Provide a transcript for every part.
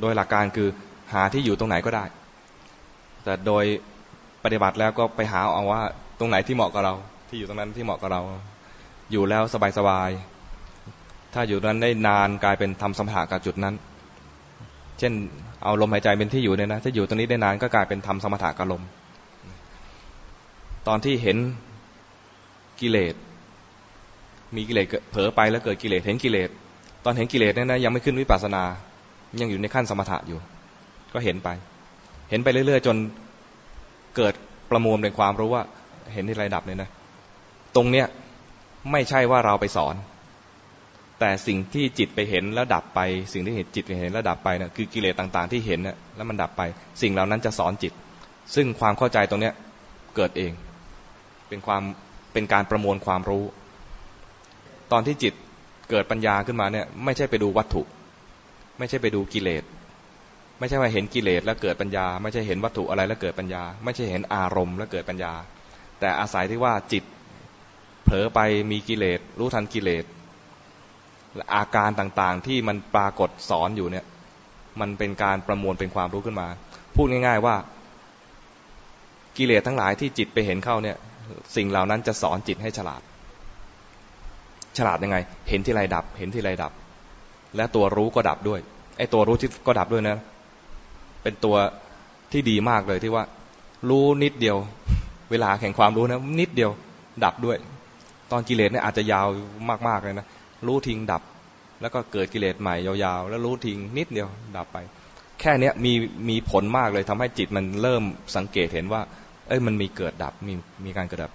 โดยหลักการคือหาที่อยู่ตรงไหนก็ได้ แต่โดยปฏิบัติแล้วก็ไปหาเอาว่าตรงไหนที่เหมาะกับเรา ที่อยู่ตรงนั้นที่เหมาะกับเรา อยู่แล้วสบายๆถ้าอยู่นั้นได้นานกลายเป็นทำสมถะกับจุดนั้น เช่นเอาลมหายใจเป็นที่อยู่เนี่ยนะถ้าอยู่ตรงนี้ได้นานก็กลายเป็นทำสมถะกับลม ตอนที่เห็นกิเลสมีกิเลสเผลอไปแล้วเกิดกิเลสเห็นกิเลสตอนเห็นกิเลสเนี่ยนะยังไม่ขึ้นวิปัสสนา ยังอยู่ในขั้นสมถะอยู่ ก็เห็นไป เห็นไปเรื่อย ๆ จนเกิดประมวลเป็นความรู้ว่า เห็นที่ไรดับเนี่ยนะ ตรงเนี้ยไม่ใช่ว่าเราไปสอน แต่สิ่งที่จิตไปเห็นแล้วดับไป สิ่งที่เห็นจิตไปเห็นแล้วดับไปเนี่ยคือกิเลสต่างๆ ที่เห็นเนี่ยแล้วมันดับไป สิ่งเหล่านั้นจะสอนจิต ซึ่งความเข้าใจตรงเนี้ยเกิดเอง เป็นความเป็นการประมวลความรู้ ตอนที่จิตเกิดปัญญาขึ้นมาเนี่ย ไม่ใช่ไปดูวัตถุ ไม่ใช่ไปดูกิเลส ไม่ใช่ว่าเห็นกิเลสแล้วเกิดปัญญา ไม่ใช่เห็นวัตถุอะไรแล้วเกิดปัญญา ไม่ใช่เห็นอารมณ์แล้วเกิดปัญญา แต่อาศัยที่ว่าจิตเผลอไปมีกิเลสรู้ทันกิเลสอาการต่างๆที่มันปรากฏสอนอยู่เนี่ย มันเป็นการประมวลเป็นความรู้ขึ้นมา พูดง่าย ๆว่า กิเลสทั้งหลายที่จิตไปเห็นเข้าเนี่ย สิ่งเหล่านั้นจะสอนจิตให้ฉลาด ฉลาดยังไง เห็นที่ไรดับ เห็นที่ไรดับ และตัวรู้ก็ดับด้วย ไอ้ตัวรู้ที่ก็ดับด้วยนะ เป็นตัวที่ดีมากเลยที่ว่า รู้นิดเดียว เวลาแข่งความรู้นะ นิดเดียว ดับด้วย ตอนกิเลสเนี่ยอาจจะยาวมากๆเลยนะรู้ทิ้งดับ แล้วก็เกิดกิเลสใหม่ยาวๆ แล้วรู้ทิ้งนิดเดียว ดับไป แค่เนี้ยมีมีผลมากเลยทำให้จิตมันเริ่มสังเกตเห็นว่า เอ้ยมันมีเกิดดับมีมีการเกิดดับ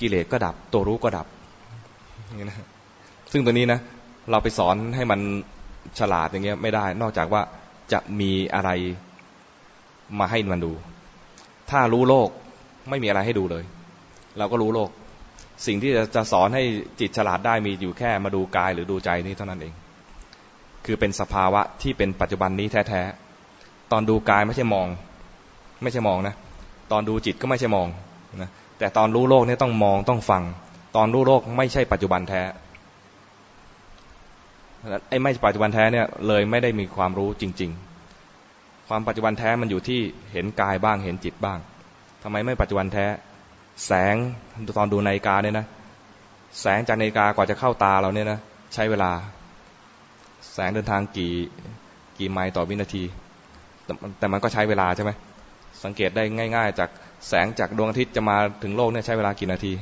กิเลสก็ดับ ตัวรู้ก็ดับนี่นะซึ่งตัวนี้นะเราไปสอนให้มัน ฉลาดอย่างเงี้ยไม่ได้ นอกจากว่าจะมีอะไรมาให้มันดู ถ้ารู้โลกไม่มีอะไรให้ดูเลย เราก็รู้โลก สิ่งที่จะสอนให้จิตฉลาดได้มีอยู่แค่มาดูกายหรือดูใจนี้เท่านั้นเอง คือเป็นสภาวะที่เป็นปัจจุบันนี้แท้ๆ ตอนดูกายไม่ใช่มอง ไม่ใช่มองนะ ตอนดูจิตก็ไม่ใช่มองนะ แต่ตอนรู้โลกนี่ต้องมองต้องฟัง ตอนรู้โลกไม่ใช่ปัจจุบันแท้ ไอ้ไม่ปัจจุบันแท้เนี่ยเลยไม่ได้มีความรู้จริง ๆ ความปัจจุบันแท้มันอยู่ที่เห็นกายบ้างเห็นจิตบ้างทำไมไม่ปัจจุบันแท้ แสงตอนดูนาฬิกาเนี่ยนะแสงจากนาฬิกากว่าจะเข้าตาเราเนี่ยนะใช้เวลา แสงเดินทางกี่กี่ไมล์ต่อวินาที แต่มันก็ใช้เวลาใช่ไหมสังเกตได้ง่าย ๆ จากแสงจากดวงอาทิตย์จะมาถึงโลกเนี่ยใช้เวลากี่นาที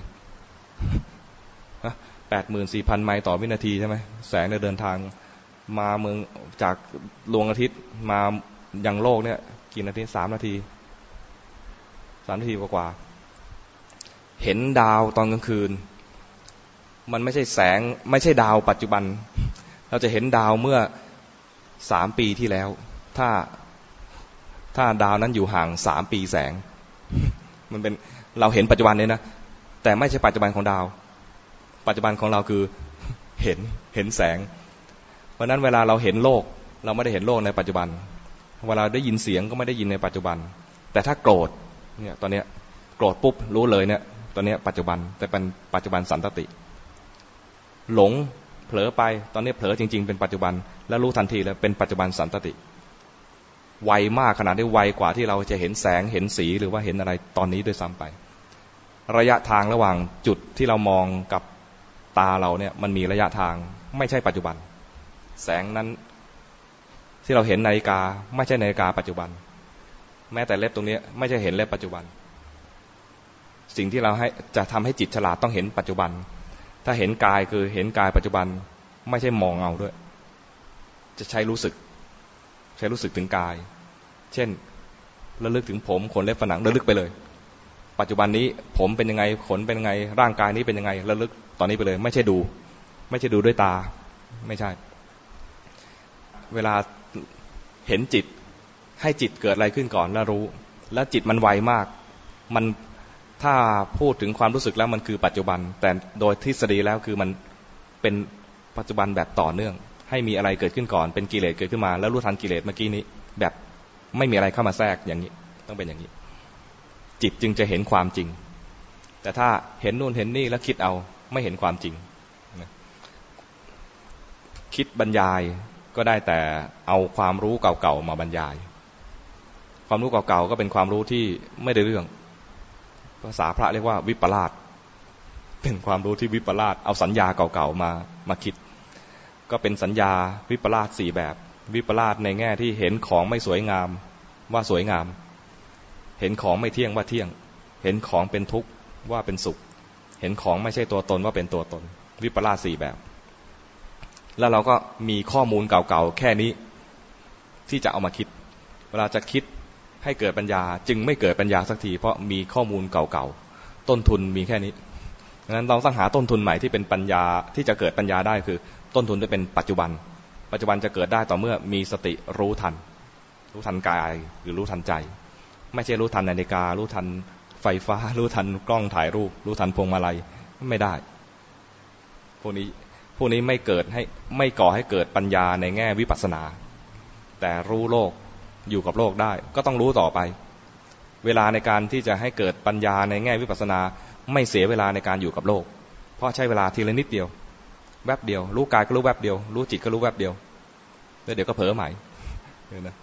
แปดหมื่นสี่พันไมล์ต่อวินาทีใช่ไหมแสงเนี่ยเดินทางมาเมืองจากดวงอาทิตย์มายังโลกเนี่ยกี่นาทีสามนาทีสามนาทีกว่าเห็นดาวตอนกลางคืน มันไม่ใช่แสงไม่ใช่ดาวปัจจุบัน เราจะเห็นดาวเมื่อสามปีที่แล้ว ถ้าถ้าดาวนั้นอยู่ห่างสามปีแสง มันเป็นเราเห็นปัจจุบันเนี้นะแต่ไม่ใช่ปัจจุบันของดาว ปัจจุบันของเราคือเห็นเห็นแสง เพราะนั้นเวลาเราเห็นโลก เราไม่ได้เห็นโลกในปัจจุบัน เวลาได้ยินเสียงก็ไม่ได้ยินในปัจจุบัน แต่ถ้าโกรธเนี่ยตอนเนี้ยโกรธปุ๊บรู้เลยเนี่ยตอนนี้ปัจจุบันแต่เป็นปัจจุบันสันตติ หลงเผลอไปตอนนี้เผลอจริง ๆ เป็นปัจจุบัน แล้วรู้ทันทีแล้วเป็นปัจจุบันสันตติไวมากขนาดที่ไวกว่าที่เราจะเห็นแสงเห็นสีหรือว่าเห็นอะไรตอนนี้ด้วยซ้ำไป ระยะทางระหว่างจุดที่เรามองกับ ตาเราเนี่ยมันมีระยะทางไม่ใช่ปัจจุบัน แสงนั้นที่เราเห็นนาฬิกาไม่ใช่นาฬิกาปัจจุบัน แม้แต่เล็บตรงนี้ไม่ใช่เห็นเล็บปัจจุบัน สิ่งที่เราให้จะทำให้จิตฉลาดต้องเห็นปัจจุบัน ถ้าเห็นกายคือเห็นกายปัจจุบันไม่ใช่มองเอาด้วย จะใช้รู้สึก ใช้รู้สึกถึงกาย เช่นระลึกถึงผมขนเล็บฝันหนังระลึกไปเลย ปัจจุบันนี้ผมเป็นยังไงขนเป็นยังไง ร่างกายนี้เป็นยังไงระลึก ตอนนี้ไปเลย ไม่ใช่ดู ไม่ใช่ดูด้วยตา ไม่ใช่ เวลาเห็นจิต ให้จิตเกิดอะไรขึ้นก่อนแล้วรู้ แล้วจิตมันไวมาก มันถ้าพูดถึงความรู้สึกแล้วมันคือปัจจุบัน แต่โดยทฤษฎีแล้วคือมันเป็นปัจจุบันแบบต่อเนื่อง ให้มีอะไรเกิดขึ้นก่อน เป็นกิเลสเกิดขึ้นมา แล้วรู้ทันกิเลสเมื่อกี้นี้ แบบไม่มีอะไรเข้ามาแทรกอย่างนี้ ต้องเป็นอย่างนี้ จิตจึงจะเห็นความจริง แต่ถ้าเห็นนู่นเห็นนี่แล้วคิดเอา ไม่เห็นความจริง คิดบรรยายก็ได้แต่เอาความรู้เก่าๆมาบรรยาย ความรู้เก่าๆก็เป็นความรู้ที่ไม่ได้เรื่อง ภาษาพระเรียกว่าวิปลาสเป็นความรู้ที่วิปลาสเอาสัญญาเก่าๆมามาคิด ก็เป็นสัญญาวิปลาสสี่แบบ วิปลาสในแง่ที่เห็นของไม่สวยงามว่าสวยงาม เห็นของไม่เที่ยงว่าเที่ยง เห็นของเป็นทุกข์ว่าเป็นสุข เห็นของไม่ใช่ตัวตนว่าเป็นตัวตน วิปลาสสี่แบบ แล้วเราก็มีข้อมูลเก่าๆแค่นี้ ที่จะเอามาคิด เวลาจะคิดให้เกิดปัญญา จึงไม่เกิดปัญญาสักที เพราะมีข้อมูลเก่าๆต้นทุนมีแค่นี้ดังนั้นเราต้องหาต้นทุนใหม่ที่เป็นปัญญาที่จะเกิดปัญญาได้คือ ต้นทุนจะเป็นปัจจุบัน ปัจจุบันจะเกิดได้ต่อเมื่อมีสติรู้ทัน รู้ทันกายหรือรู้ทันใจ ไม่ใช่รู้ทันนาฬิกา รู้ทัน ไฟฟ้า รู้ทันกล้องถ่ายรูป รู้ทันพวงมาลัยไม่ได้ พวกนี้พวกนี้ไม่เกิดให้ไม่ก่อให้เกิดปัญญาในแง่วิปัสสนา แต่รู้โลกอยู่กับโลกได้ ก็ต้องรู้ต่อไป เวลาในการที่จะให้เกิดปัญญาในแง่วิปัสสนา ไม่เสียเวลาในการอยู่กับโลก เพราะใช้เวลาทีละนิดเดียว แวบเดียว รู้กายก็รู้แวบเดียว รู้จิตก็รู้แวบเดียวแล้วเดี๋ยวก็เผลอใหม่นะ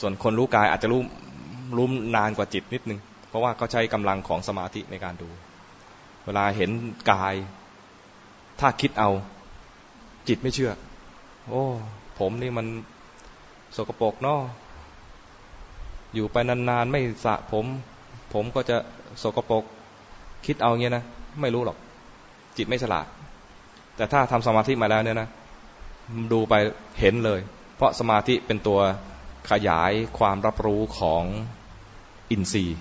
ส่วนคนรู้กายอาจจะรู้รู้นานกว่าจิตนิดนึง ราะว่าเขาใช้กำลังของสมาธิในการดู เวลาเห็นกาย ถ้าคิดเอา จิตไม่เชื่อ โอ้ ผมนี่มันสกปรกเนาะอยู่ไปนานๆไม่สระผม ผมก็จะสกปรกคิดเอาเงี้ยนะไม่รู้หรอก จิตไม่ฉลาด แต่ถ้าทำสมาธิมาแล้วเนี่ยนะดูไปเห็นเลย เพราะสมาธิเป็นตัวขยายความรับรู้ของอินทรีย์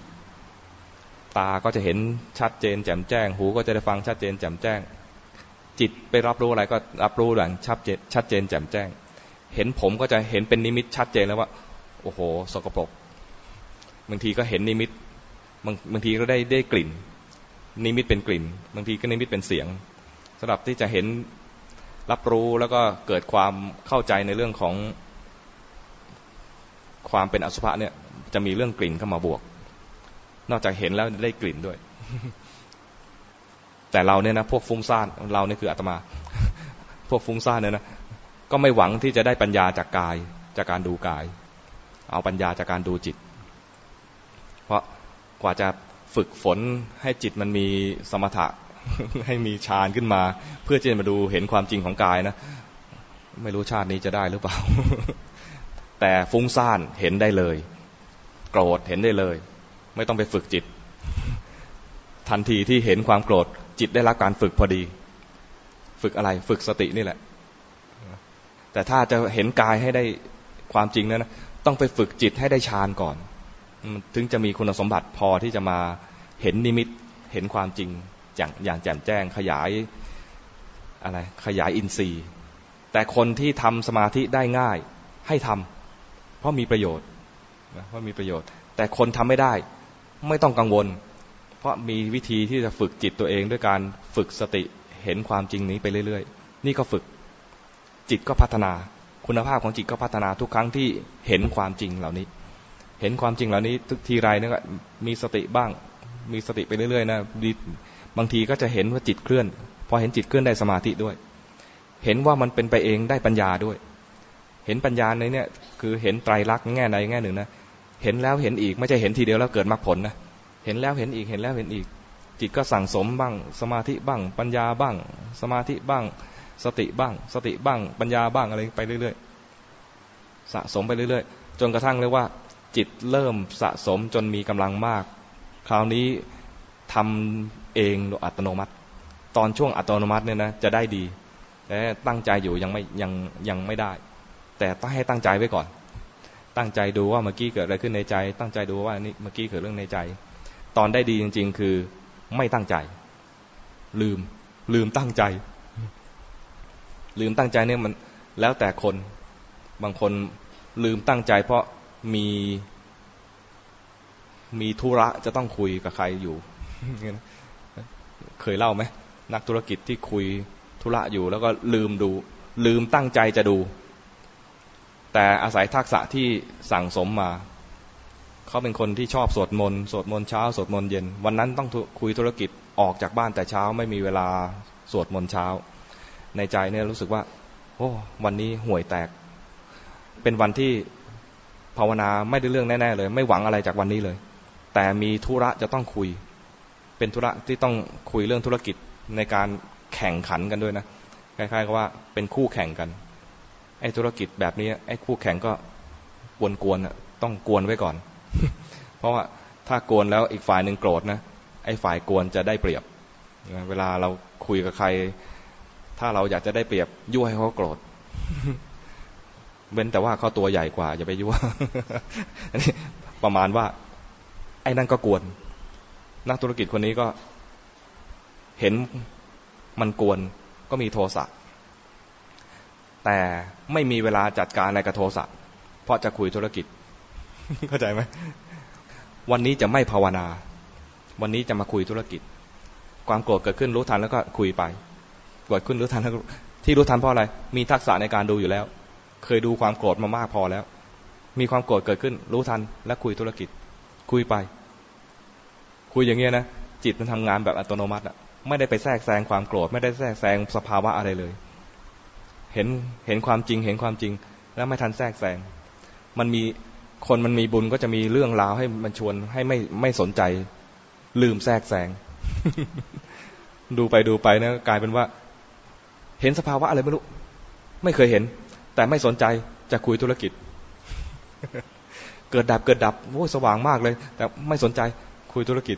ตาก็จะเห็นชัดเจนแจ่มแจ้ง หูก็จะได้ฟังชัดเจนแจ่มแจ้ง จิตไปรับรู้อะไรก็รับรู้อย่างชัดเจนชัดเจนแจ่มแจ้ง เห็นผมก็จะเห็นเป็นนิมิตชัดเจนแล้วว่า โอ้โห สกปรกบางทีก็เห็นนิมิตบางบางทีก็ได้ได้กลิ่น นิมิตเป็นกลิ่น บางทีก็นิมิตเป็นเสียงสำหรับที่จะเห็นรับรู้แล้วก็เกิดความเข้าใจในเรื่องของความเป็นอสุภะเนี่ยจะมีเรื่องกลิ่นเข้ามาบวก นอกจากเห็นแล้วได้กลิ่นด้วย แต่เราเนี่ยนะพวกฟุ้งซ่านเราเนี่ยคืออาตมา พวกฟุ้งซ่านเนี่ยนะก็ไม่หวังที่จะได้ปัญญาจากกายจากการดูกาย เอาปัญญาจากการดูจิต เพราะกว่าจะฝึกฝนให้จิตมันมีสมถะให้มีฌานขึ้นมา เพื่อจะมาดูเห็นความจริงของกายนะไม่รู้ชาตินี้จะได้หรือเปล่า แต่ฟุ้งซ่านเห็นได้เลย โกรธเห็นได้เลย ไม่ต้องไปฝึกจิต ทันทีที่เห็นความโกรธจิตได้รับการฝึกพอดี ฝึกอะไรฝึกสตินี่แหละ แต่ถ้าจะเห็นกายให้ได้ความจริงนั้นนะต้องไปฝึกจิตให้ได้ฌานก่อน ถึงจะมีคุณสมบัติพอที่จะมาเห็นนิมิตเห็นความจริงอย่างอย่างแจ่มแจ้งขยายอะไรขยายอินทรีย์ แต่คนที่ทำสมาธิได้ง่ายให้ทำเพราะมีประโยชน์เพราะมีประโยชน์ แต่คนทำไม่ได้ ไม่ต้องกังวล เพราะมีวิธีที่จะฝึกจิตตัวเองด้วยการฝึกสติเห็นความจริงนี้ไปเรื่อยๆ นี่ก็ฝึกจิตก็พัฒนา คุณภาพของจิตก็พัฒนาทุกครั้งที่เห็นความจริงเหล่านี้ เห็นความจริงเหล่านี้ทุกทีไรนี่ก็มีสติบ้าง มีสติไปเรื่อยๆนะบางทีก็จะเห็นว่าจิตเคลื่อน พอเห็นจิตเคลื่อนได้สมาธิด้วย เห็นว่ามันเป็นไปเองได้ปัญญาด้วย เห็นปัญญาในเนี่ยคือเห็นไตรลักษณ์แง่ใดแง่หนึ่งนะ เห็นแล้วเห็นอีก ไม่ใช่เห็นทีเดียวแล้วเกิดมรรคผลนะเห็นแล้วเห็นอีกเห็นแล้วเห็นอีก จิตก็สั่งสมบ้าง สมาธิบ้าง ปัญญาบ้าง สมาธิบ้าง สติบ้าง สติบ้าง ปัญญาบ้างอะไรไปเรื่อยๆสะสมไปเรื่อยๆ จนกระทั่งเรียกว่า จิตเริ่มสะสมจนมีกำลังมาก คราวนี้ทำเองโดยอัตโนมัติ ตอนช่วงอัตโนมัติเนี่ยนะจะได้ดีแต่ตั้งใจอยู่ยังไม่ยังยังไม่ได้ แต่ต้องให้ตั้งใจไว้ก่อน ตั้งใจดูว่าเมื่อกี้เกิดอะไรขึ้นในใจ ตั้งใจดูว่านี่เมื่อกี้เกิดเรื่องในใจ ตอนได้ดีจริง ๆ คือไม่ตั้งใจ ลืม ลืมตั้งใจ ลืมตั้งใจเนี่ยมันแล้วแต่คนบางคนลืมตั้งใจ เพราะมีมีธุระจะต้องคุยกับใครอยู่ เคยเล่าไหมนักธุรกิจที่คุยธุระอยู่ แล้วก็ลืมดู ลืมตั้งใจจะดู แต่อาศัยทักษะที่สั่งสมมา เขาเป็นคนที่ชอบสวดมนต์สวดมนต์เช้าสวดมนต์เย็น วันนั้นต้องคุยธุรกิจออกจากบ้านแต่เช้าไม่มีเวลาสวดมนต์เช้า ในใจเนี่ยรู้สึกว่า โอ้วันนี้ห่วยแตก เป็นวันที่ภาวนาไม่ได้เรื่องแน่ๆเลย ไม่หวังอะไรจากวันนี้เลย แต่มีธุระจะต้องคุย เป็นธุระที่ต้องคุยเรื่องธุรกิจในการแข่งขันกันด้วยนะคล้ายๆกับว่าเป็นคู่แข่งกัน ไอ้ธุรกิจแบบนี้ไอ้คู่แข่งก็กวนๆต้องกวนไว้ก่อน เพราะว่าถ้ากวนแล้วอีกฝ่ายหนึ่งโกรธนะไอ้ฝ่ายกวนจะได้เปรียบเวลาเราคุยกับใคร ถ้าเราอยากจะได้เปรียบยั่วให้เขาโกรธเว้นแต่ว่าเขาตัวใหญ่กว่าอย่าไปยั่วนี้ประมาณว่า ไอ้นั่นก็กวน นักธุรกิจคนนี้ก็เห็นมันกวนก็มีโทสะ แต่ไม่มีเวลาจัดการอะไรกับโทสะเพราะจะคุยธุรกิจ เข้าใจไหมวันนี้จะไม่ภาวนา วันนี้จะมาคุยธุรกิจ ความโกรธเกิดขึ้นรู้ทันแล้วก็คุยไปโกรธขึ้นรู้ทันแล้วที่รู้ทันเพราะอะไร มีทักษะในการดูอยู่แล้ว เคยดูความโกรธมามากพอแล้ว มีความโกรธเกิดขึ้น รู้ทันและคุยธุรกิจ คุยไป คุยอย่างเงี้ยนะจิตมันทำงานแบบอัตโนมัติอะไม่ได้ไปแทรกแซงความโกรธไม่ได้แทรกแซงสภาวะอะไรเลย เห็นเห็นความจริง เห็นความจริง แล้วไม่ทันแทรกแซงมันมีคนมันมีบุญก็จะมีเรื่องราวให้มันชวนให้ไม่ไม่สนใจ ลืมแทรกแซงดูไปดูไปนะกลายเป็นว่า เห็นสภาวะอะไรไม่รู้ ไม่เคยเห็น แต่ไม่สนใจจะคุยธุรกิจ เกิดดับเกิดดับโอ้สว่างมากเลย แต่ไม่สนใจคุยธุรกิจ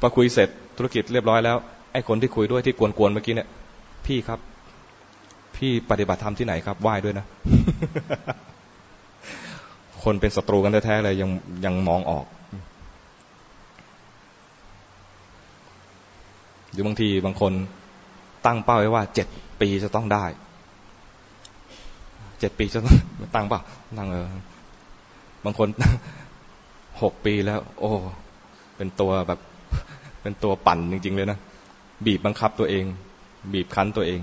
พอคุยเสร็จธุรกิจเรียบร้อยแล้วไอ้คนที่คุยด้วยที่กวนๆเมื่อกี้เนี่ย พี่ครับ พี่ปฏิบัติธรรมที่ไหนครับไหว้ด้วยนะ คนเป็นศัตรูกันแท้ๆเลยยังยังมองออกหรือบางทีบางคนตั้งเป้าไว้ว่าเจ็ดปีจะต้องได้เจ็ดปีจะต้องตั้งเป้าตั้งเออบางคนหกปีแล้ว โอ้ เป็นตัวแบบ เป็นตัวปั่นจริง ๆ เลยนะ บีบบังคับตัวเอง บีบคั้นตัวเอง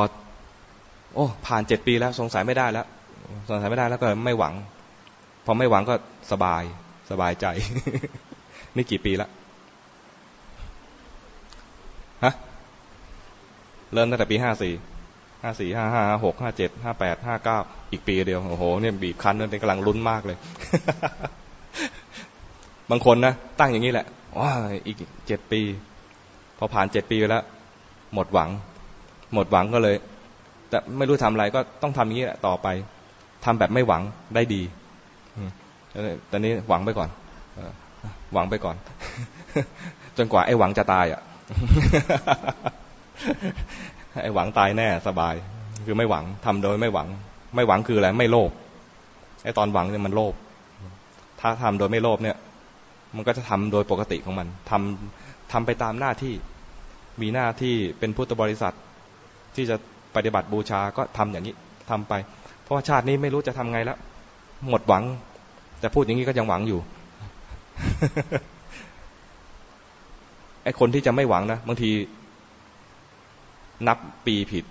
อ โอ้ ผ่านเจ็ดปีแล้ว สงสัยไม่ได้แล้ว สงสัยไม่ได้แล้วก็ไม่หวัง พอไม่หวังก็สบาย สบายใจ นี่กี่ปีแล้วฮะ เริ่มตั้งแต่ปีห้าสี่ ห้าสี่ ห้าห้าหก ห้าเจ็ด ห้าแปด ห้าเก้า อีกปีเดียว โอ้โห เนี่ยบีบคั้นเนี่ยกำลังลุ้นมากเลย บางคนนะ ตั้งอย่างนี้แหละว่าอีกเจ็ดปี พอผ่านเจ็ดปีไปแล้ว หมดหวัง หมดหวังก็เลย แต่ไม่รู้ทำอะไรก็ต้องทำอย่างนี้แหละต่อไปทำแบบไม่หวังได้ดีตอนนี้หวังไปก่อนหวังไปก่อน จนกว่าไอ้หวังจะตายอะไอ้หวังตายแน่สบาย คือไม่หวังทำโดยไม่หวัง ไม่หวังคืออะไรไม่โลภไอ้ตอนหวังเนี่ยมันโลภถ้าทำโดยไม่โลภเนี่ย มันก็จะทำโดยปกติของมันทำทำไปตามหน้าที่มีหน้าที่เป็นพุทธบริษัท ที่จะปฏิบัติบูชาก็ทำอย่างนี้ทำไป เพราะว่าชาตินี้ไม่รู้จะทำไงแล้วหมดหวัง แต่พูดอย่างนี้ก็ยังหวังอยู่ไอคนที่จะไม่หวังนะบางที นับปีผิด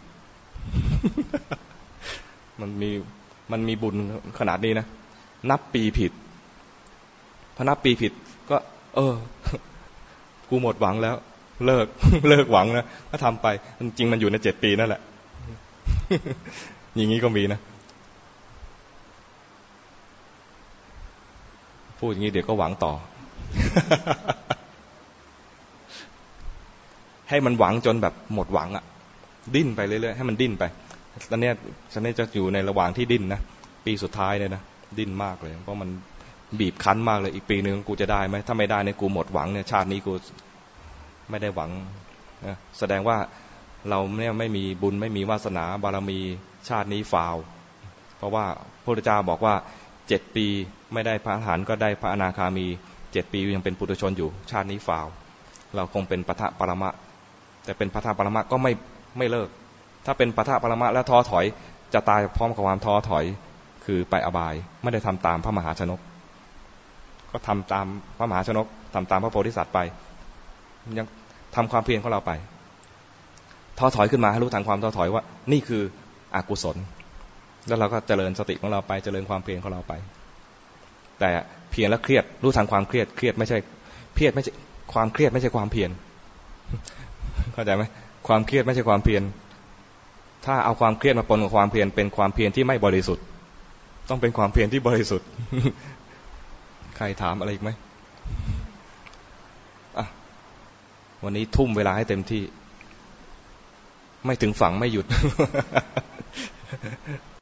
มันมีมันมีบุญขนาดนี้นะนับปีผิดพอนับปีผิด ก็ เออ กูหมดหวังแล้ว เลิกเลิกหวังนะก็ทำไปจริงมันอยู่ในเจ็ดปีนั่นแหละ อย่างนี้ก็มีนะ พูดอย่างนี้เดี๋ยวก็หวังต่อ ให้มันหวังจนแบบหมดหวังอะ่ะ ดิ้นไปเรื่อยๆให้มันดิ้นไปตอนนี้ฉันนี่จะอยู่ในระหว่างที่ดิ้นนะปีสุดท้ายเนี่ยนะดิ้นมากเลย เพราะมันบีบคั้นมากเลยอีกปีหนึ่งกูจะได้ไหมถ้าไม่ได้เนี่ยกูหมดหวังเนี่ยชาตินี้กู ไม่ได้หวังนะแสดงว่าเราเนี่ยไม่มีบุญไม่มีวาสนาบารมีชาตินี้ฟาว เพราะว่าพระพุทธเจ้าบอกว่าเจ็ดปีไม่ได้พระอรหันต์ก็ได้พระอนาคามีเจ็ดปียังเป็นปุถุชนอยู่ ชาตินี้ฟาว เราคงเป็นปะทะปรมะ แต่เป็นปะทะปรมะก็ไม่ไม่เลิก ถ้าเป็นปะทะปรมะแล้วท้อถอยจะตายพร้อมกับความท้อถอยคือไปอบายไม่ได้ทำตามพระมหาชนก ก็ทำตามพระมหาชนกทำตามพระโพธิสัตว์ไป ยังทำความเพียรของเราไปท้อถอยขึ้นมาให้รู้ทันความท้อถอยว่า นี่คืออกุศล แล้วเราก็เจริญสติของเราไปเจริญความเพียรของเราไป แต่เพียรแล้วเครียดรู้ทันความเครียดเครียดไม่ใช่เพียรไม่ใช่ความเครียดไม่ใช่ความเพียรเข้าใจไหมความเครียดไม่ใช่ความเพียรถ้าเอาความเครียดมาปนกับความเพียรเป็นความเพียรที่ไม่บริสุทธิ์ ต้องเป็นความเพียรที่บริสุทธิ์ ใครถามอะไรอีกไหม วันนี้ทุ่มเวลาให้เต็มที่ ไม่ถึงฝั่งไม่หยุด